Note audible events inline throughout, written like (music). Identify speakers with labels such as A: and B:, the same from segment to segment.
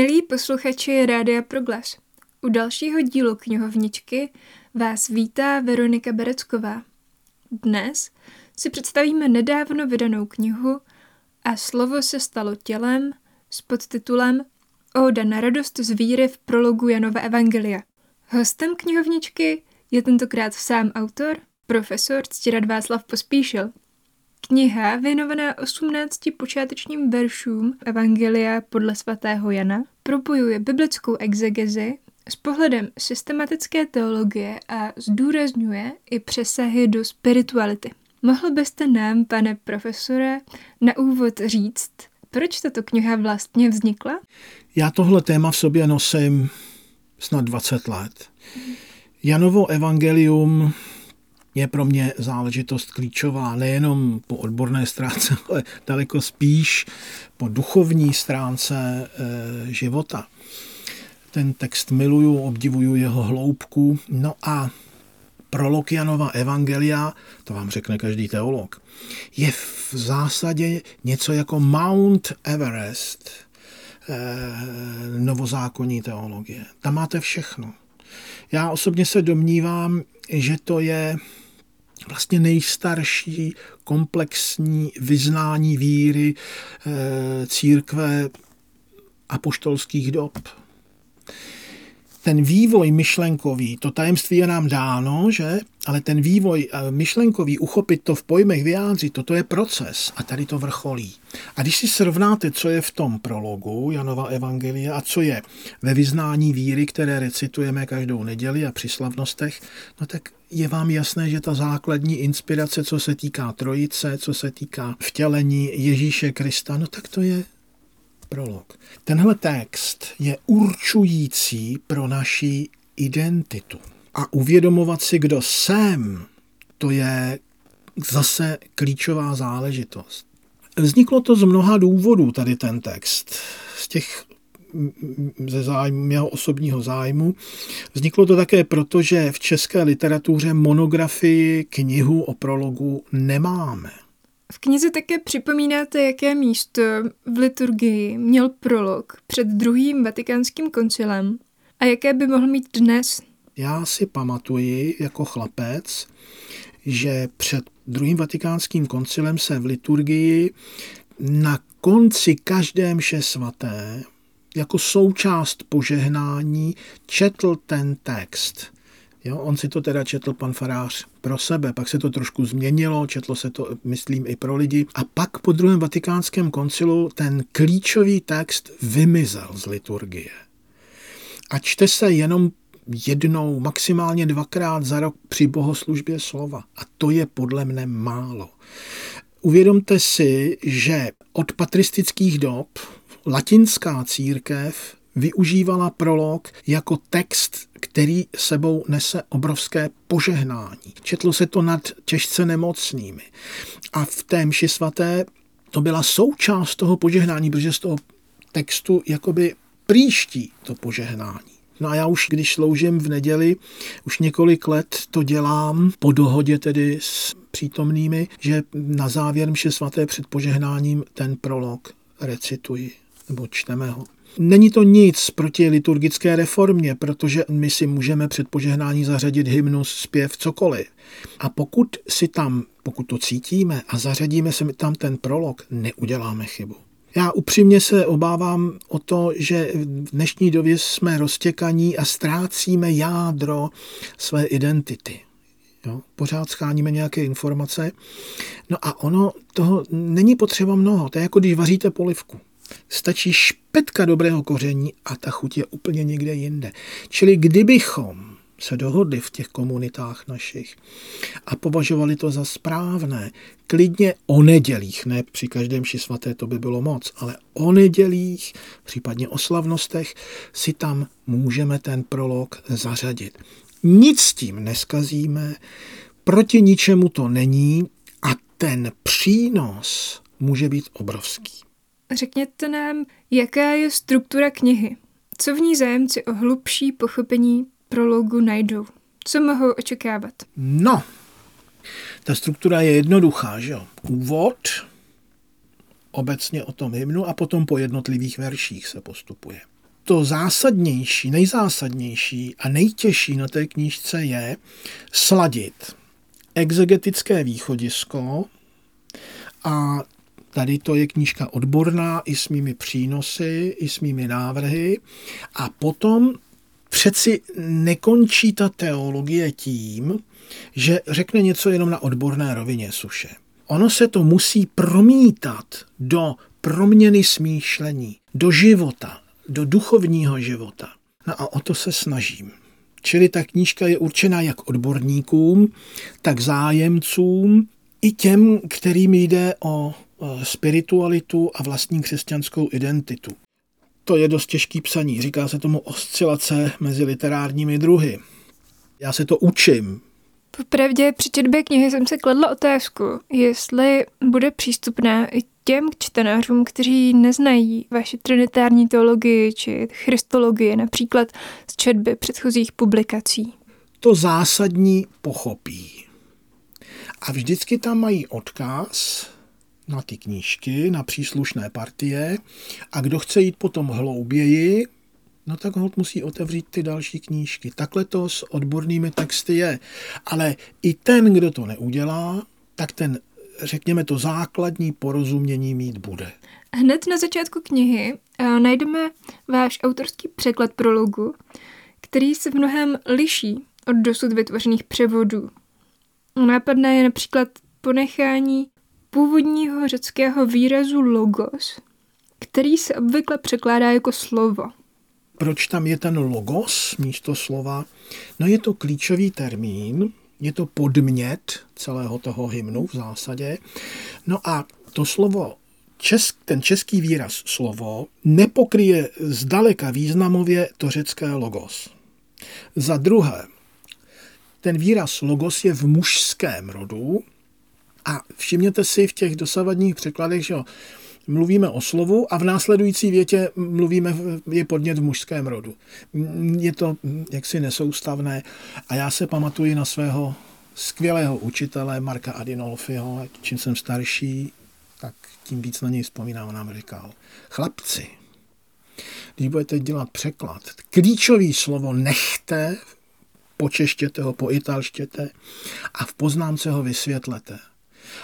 A: Milí posluchači Rádia Proglas, u dalšího dílu knihovničky vás vítá Veronika Berecková. Dnes si představíme nedávno vydanou knihu A slovo se stalo tělem s podtitulem Oda na radost z víry v prologu Janova Evangelia. Hostem knihovničky je tentokrát sám autor, profesor Ctirad Václav Pospíšil. Kniha, věnovaná 18 počátečním veršům Evangelia podle svatého Jana, propojuje biblickou exegezi s pohledem systematické teologie a zdůrazňuje i přesahy do spirituality. Mohl byste nám, pane profesore, na úvod říct, proč tato kniha vlastně vznikla?
B: Já tohle téma v sobě nosím snad 20 let. Janovo evangelium je pro mě záležitost klíčová nejenom po odborné stránce, (laughs) ale daleko spíš po duchovní stránce e, života. Ten text miluju, obdivuju jeho hloubku. No a prolog Janova Evangelia, to vám řekne každý teolog, je v zásadě něco jako Mount Everest e, novozákonní teologie. Tam máte všechno. Já osobně se domnívám, že to je vlastně nejstarší komplexní vyznání víry e, církve apoštolských dob ten vývoj myšlenkový, to tajemství je nám dáno, že? Ale ten vývoj eh, myšlenkový, uchopit to v pojmech, vyjádřit, toto je proces a tady to vrcholí. A když si srovnáte, co je v tom prologu Janova Evangelia a co je ve vyznání víry, které recitujeme každou neděli a při slavnostech, no tak je vám jasné, že ta základní inspirace, co se týká trojice, co se týká vtělení Ježíše Krista, no tak to je prolog. Tenhle text je určující pro naši identitu. A uvědomovat si, kdo jsem, to je zase klíčová záležitost. Vzniklo to z mnoha důvodů, tady ten text. Z těch ze zájmu, mého osobního zájmu. Vzniklo to také proto, že v české literatuře monografii knihu o prologu nemáme.
A: V knize také připomínáte, jaké místo v liturgii měl prolog před druhým vatikánským koncilem a jaké by mohl mít dnes.
B: Já si pamatuji jako chlapec, že před druhým vatikánským koncilem se v liturgii na konci každé mše svaté jako součást požehnání četl ten text – Jo, on si to teda četl pan farář pro sebe, pak se to trošku změnilo, četlo se to, myslím, i pro lidi. A pak po druhém vatikánském koncilu ten klíčový text vymizel z liturgie. A čte se jenom jednou, maximálně dvakrát za rok při bohoslužbě slova. A to je podle mne málo. Uvědomte si, že od patristických dob latinská církev využívala prolog jako text, který sebou nese obrovské požehnání. Četlo se to nad těžce nemocnými. A v té mši svaté to byla součást toho požehnání, protože z toho textu jakoby příští to požehnání. No a já už, když sloužím v neděli, už několik let to dělám po dohodě tedy s přítomnými, že na závěr mše svaté před požehnáním ten prolog recituji, nebo čteme ho. Není to nic proti liturgické reformě, protože my si můžeme před požehnání zařadit hymnus, zpěv, cokoliv. A pokud si tam, pokud to cítíme a zařadíme si tam ten prolog, neuděláme chybu. Já upřímně se obávám o to, že v dnešní době jsme roztěkaní a ztrácíme jádro své identity. Jo, pořád scháníme nějaké informace. No a ono toho není potřeba mnoho. To je jako když vaříte polivku. Stačí špetka dobrého koření a ta chuť je úplně někde jinde. Čili kdybychom se dohodli v těch komunitách našich a považovali to za správné, klidně o nedělích, ne při každém ši svaté, to by bylo moc, ale o nedělích, případně o slavnostech, si tam můžeme ten prolog zařadit. Nic s tím neskazíme, proti ničemu to není a ten přínos může být obrovský.
A: Řekněte nám, jaká je struktura knihy? Co v ní zájemci o hlubší pochopení prologu najdou? Co mohou očekávat?
B: No, ta struktura je jednoduchá, že jo? Úvod, obecně o tom hymnu a potom po jednotlivých verších se postupuje. to zásadnější, nejzásadnější a nejtěžší na té knížce je sladit exegetické východisko a tady to je knížka odborná i s mými přínosy, i s mými návrhy a potom přeci nekončí ta teologie tím, že řekne něco jenom na odborné rovině suše. Ono se to musí promítat do proměny smýšlení, do života, do duchovního života. No a o to se snažím. Čili ta knížka je určená jak odborníkům, tak zájemcům, i těm, kterým jde o spiritualitu a vlastní křesťanskou identitu. To je dost těžký psaní, říká se tomu oscilace mezi literárními druhy. Já se to učím,
A: Popravdě při četbě knihy jsem se kladla otázku, jestli bude přístupná i těm čtenářům, kteří neznají vaši trinitární teologii či christologii, například z četby předchozích publikací.
B: To zásadní pochopí. A vždycky tam mají odkaz na ty knížky, na příslušné partie a kdo chce jít potom hlouběji, no tak hold musí otevřít ty další knížky. Takhle to s odbornými texty je. Ale i ten, kdo to neudělá, tak ten, řekněme, to základní porozumění mít bude.
A: Hned na začátku knihy uh, najdeme váš autorský překlad prologu, který se v mnohem liší od dosud vytvořených převodů. Nápadné je například ponechání původního řeckého výrazu logos, který se obvykle překládá jako slovo
B: proč tam je ten logos místo slova? No je to klíčový termín, je to podmět celého toho hymnu v zásadě. No a to slovo, česk, ten český výraz slovo, nepokryje zdaleka významově to řecké logos. Za druhé, ten výraz logos je v mužském rodu a všimněte si v těch dosavadních překladech, že jo, mluvíme o slovu a v následující větě mluvíme, je podnět v mužském rodu. Je to jaksi nesoustavné a já se pamatuji na svého skvělého učitele Marka Adinolfiho, čím jsem starší, tak tím víc na něj vzpomínám, on nám říkal, chlapci, když budete dělat překlad, klíčový slovo nechte, počeštěte ho, poitalštěte a v poznámce ho vysvětlete.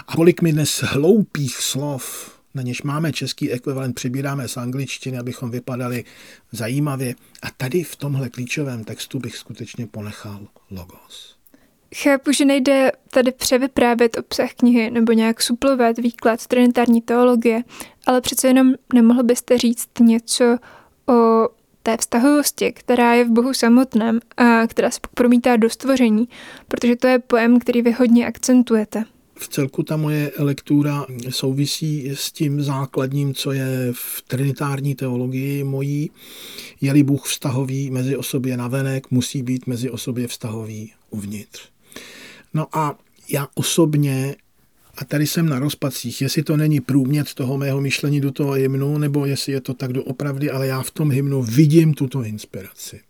B: A kolik mi dnes hloupých slov na něž máme český ekvivalent, přibíráme z angličtiny, abychom vypadali zajímavě. A tady v tomhle klíčovém textu bych skutečně ponechal logos.
A: Chápu, že nejde tady převyprávět obsah knihy nebo nějak suplovat výklad trinitární teologie, ale přece jenom nemohl byste říct něco o té vztahovosti, která je v Bohu samotném a která se promítá do stvoření, protože to je pojem, který vy hodně akcentujete
B: v celku ta moje lektura souvisí s tím základním, co je v trinitární teologii mojí. Je-li Bůh vztahový mezi osobě navenek, musí být mezi osobě vztahový uvnitř. No a já osobně, a tady jsem na rozpacích, jestli to není průmět toho mého myšlení do toho hymnu, nebo jestli je to tak doopravdy, ale já v tom hymnu vidím tuto inspiraci.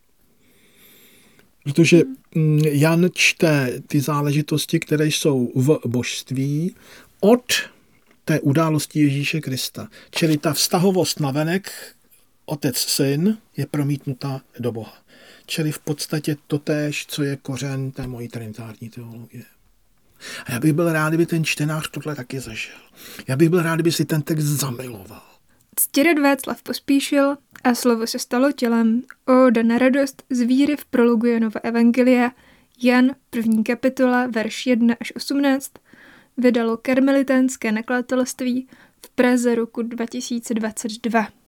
B: Protože mm, Jan čte ty záležitosti, které jsou v božství od té události Ježíše Krista. Čili ta vztahovost na venek, otec syn, je promítnutá do Boha. Čili v podstatě totéž, co je kořen té mojí trinitární teologie. A já bych byl rád, kdyby ten čtenář tohle taky zažil. Já bych byl rád, kdyby si ten text zamiloval.
A: Ctirad Václav pospíšil a slovo se stalo tělem. O, na radost z víry v prologu Janova Evangelia, Jan, první kapitola, verš 1 až 18, vydalo karmelitánské nakladatelství v Praze roku 2022.